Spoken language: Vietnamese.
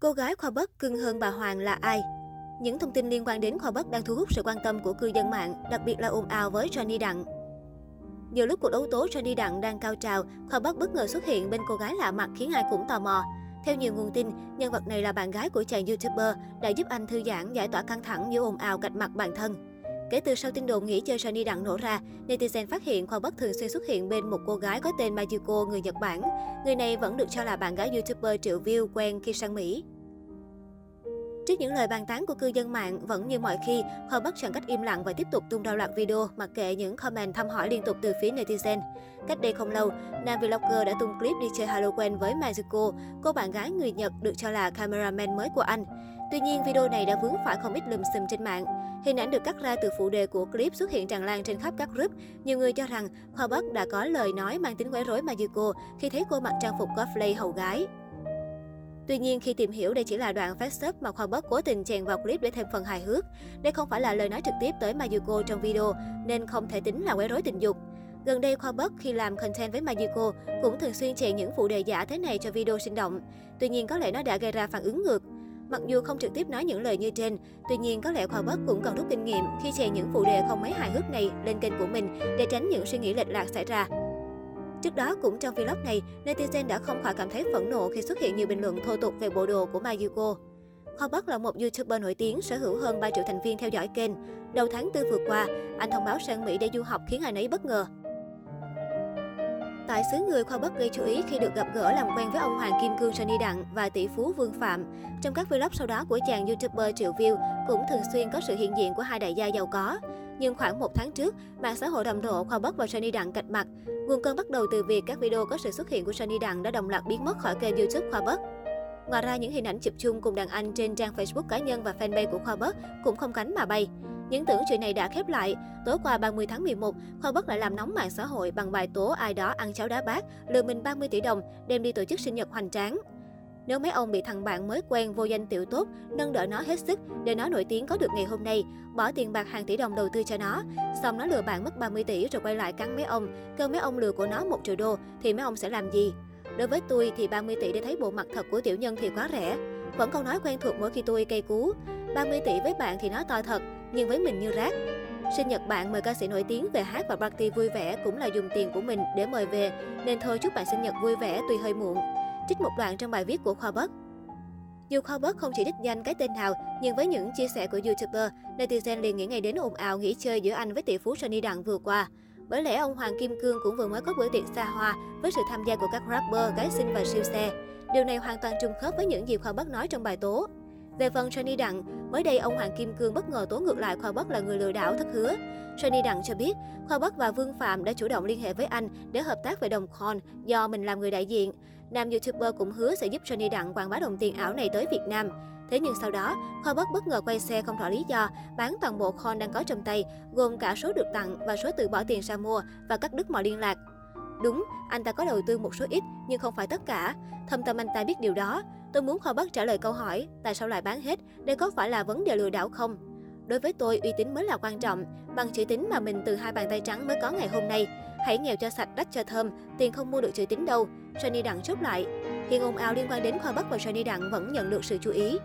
Cô gái khoa Bắc cưng hơn bà Hoàng là ai? Những thông tin liên quan đến khoa Bắc đang thu hút sự quan tâm của cư dân mạng, đặc biệt là ồn ào với Johnny Đặng. Nhiều lúc cuộc đấu tố Johnny Đặng đang cao trào, khoa Bắc bất ngờ xuất hiện bên cô gái lạ mặt khiến ai cũng tò mò. Theo nhiều nguồn tin, nhân vật này là bạn gái của chàng YouTuber đã giúp anh thư giãn, giải tỏa căng thẳng giữa ồn ào cạch mặt bản thân. Kể từ sau tin đồn nghỉ chơi Sunny Đặng nổ ra, netizen phát hiện Khoa Bắc thường xuyên xuất hiện bên một cô gái có tên Mayuko, người Nhật Bản. Người này vẫn được cho là bạn gái YouTuber triệu view quen khi sang Mỹ. Trước những lời bàn tán của cư dân mạng, vẫn như mọi khi, Khoa Bắc chọn cách im lặng và tiếp tục tung ra loạt video mặc kệ những comment thăm hỏi liên tục từ phía netizen. Cách đây không lâu, nam vlogger đã tung clip đi chơi Halloween với Mazuko, cô bạn gái người Nhật được cho là cameraman mới của anh. Tuy nhiên, video này đã vướng phải không ít lùm xùm trên mạng. Hình ảnh được cắt ra từ phụ đề của clip xuất hiện tràn lan trên khắp các group. Nhiều người cho rằng Hoa Bắc đã có lời nói mang tính quấy rối Mazuko khi thấy cô mặc trang phục cosplay hầu gái. Tuy nhiên, khi tìm hiểu đây chỉ là đoạn phát up mà Khoa Bất cố tình chèn vào clip để thêm phần hài hước. Đây không phải là lời nói trực tiếp tới Mayuko trong video, nên không thể tính là quấy rối tình dục. Gần đây, Khoa Bất khi làm content với Mayuko cũng thường xuyên chèn những phụ đề giả thế này cho video sinh động. Tuy nhiên, có lẽ nó đã gây ra phản ứng ngược. Mặc dù không trực tiếp nói những lời như trên, tuy nhiên có lẽ Khoa Bất cũng cần rút kinh nghiệm khi chèn những phụ đề không mấy hài hước này lên kênh của mình để tránh những suy nghĩ lệch lạc xảy ra. Trước đó, cũng trong vlog này, netizen đã không khỏi cảm thấy phẫn nộ khi xuất hiện nhiều bình luận thô tục về bộ đồ của Mayuko. Khoa Bắc là một YouTuber nổi tiếng, sở hữu hơn 3 triệu thành viên theo dõi kênh. Đầu tháng 4 vừa qua, anh thông báo sang Mỹ để du học khiến ai nấy bất ngờ. Tại xứ người, Khoa Bắc gây chú ý khi được gặp gỡ làm quen với ông Hoàng Kim Cương Sunny Đặng và tỷ phú Vương Phạm. Trong các vlog sau đó của chàng YouTuber triệu view, cũng thường xuyên có sự hiện diện của hai đại gia giàu có. Nhưng khoảng một tháng trước, mạng xã hội rầm rộ Khoa Bắc và Sunny Đặng cạch mặt. Nguồn cơn bắt đầu từ việc các video có sự xuất hiện của Sunny Đặng đã đồng loạt biến mất khỏi kênh YouTube Khoa Bắc. Ngoài ra, những hình ảnh chụp chung cùng đàn anh trên trang Facebook cá nhân và fanpage của Khoa Bắc cũng không cánh mà bay. Những tưởng chuyện này đã khép lại. Tối qua 30 tháng 11, Khoa Bất lại làm nóng mạng xã hội bằng bài tố ai đó ăn cháo đá bát, lừa mình 30 tỷ đồng, đem đi tổ chức sinh nhật hoành tráng. Nếu mấy ông bị thằng bạn mới quen vô danh tiểu tốt, nâng đỡ nó hết sức để nó nổi tiếng có được ngày hôm nay, bỏ tiền bạc hàng tỷ đồng đầu tư cho nó, xong nó lừa bạn mất 30 tỷ rồi quay lại cắn mấy ông, kêu mấy ông lừa của nó 1 triệu đô thì mấy ông sẽ làm gì? Đối với tôi thì 30 tỷ để thấy bộ mặt thật của tiểu nhân thì quá rẻ. Vẫn câu nói quen thuộc mỗi khi tôi cây cú. 30 tỷ với bạn thì nó to thật, nhưng với mình như rác. Sinh nhật bạn mời ca sĩ nổi tiếng về hát và party vui vẻ cũng là dùng tiền của mình để mời về, nên thôi chúc bạn sinh nhật vui vẻ tuy hơi muộn. Trích một đoạn trong bài viết của Khoa Bất. Dù Khoa Bất không chỉ đích danh cái tên nào, nhưng với những chia sẻ của YouTuber, netizen liền nghĩ ngay đến ồn ào nghỉ chơi giữa anh với tỷ phú Sunny Đặng vừa qua. Bởi lẽ ông Hoàng Kim Cương cũng vừa mới có bữa tiệc xa hoa với sự tham gia của các rapper, gái xinh và siêu xe. Điều này hoàn toàn trùng khớp với những gì Khoa Bất nói trong bài tố. Về phần Johnny Đặng, mới đây ông Hoàng Kim Cương bất ngờ tố ngược lại Khoa Bắc là người lừa đảo thất hứa. Johnny Đặng cho biết, Khoa Bắc và Vương Phạm đã chủ động liên hệ với anh để hợp tác về đồng coin do mình làm người đại diện. Nam YouTuber cũng hứa sẽ giúp Johnny Đặng quảng bá đồng tiền ảo này tới Việt Nam. Thế nhưng sau đó, Khoa Bắc bất ngờ quay xe không rõ lý do, bán toàn bộ coin đang có trong tay, gồm cả số được tặng và số tự bỏ tiền ra mua và cắt đứt mọi liên lạc. Đúng, anh ta có đầu tư một số ít, nhưng không phải tất cả. Thâm tâm anh ta biết điều đó. Tôi muốn Kho Bắc trả lời câu hỏi, tại sao lại bán hết? Đây có phải là vấn đề lừa đảo không? Đối với tôi, uy tín mới là quan trọng. Bằng chữ tín mà mình từ hai bàn tay trắng mới có ngày hôm nay. Hãy nghèo cho sạch, đắt cho thơm, tiền không mua được chữ tín đâu. Johnny Đặng chốt lại. Hiện ồn ào liên quan đến Khoa Bắc và Johnny Đặng vẫn nhận được sự chú ý.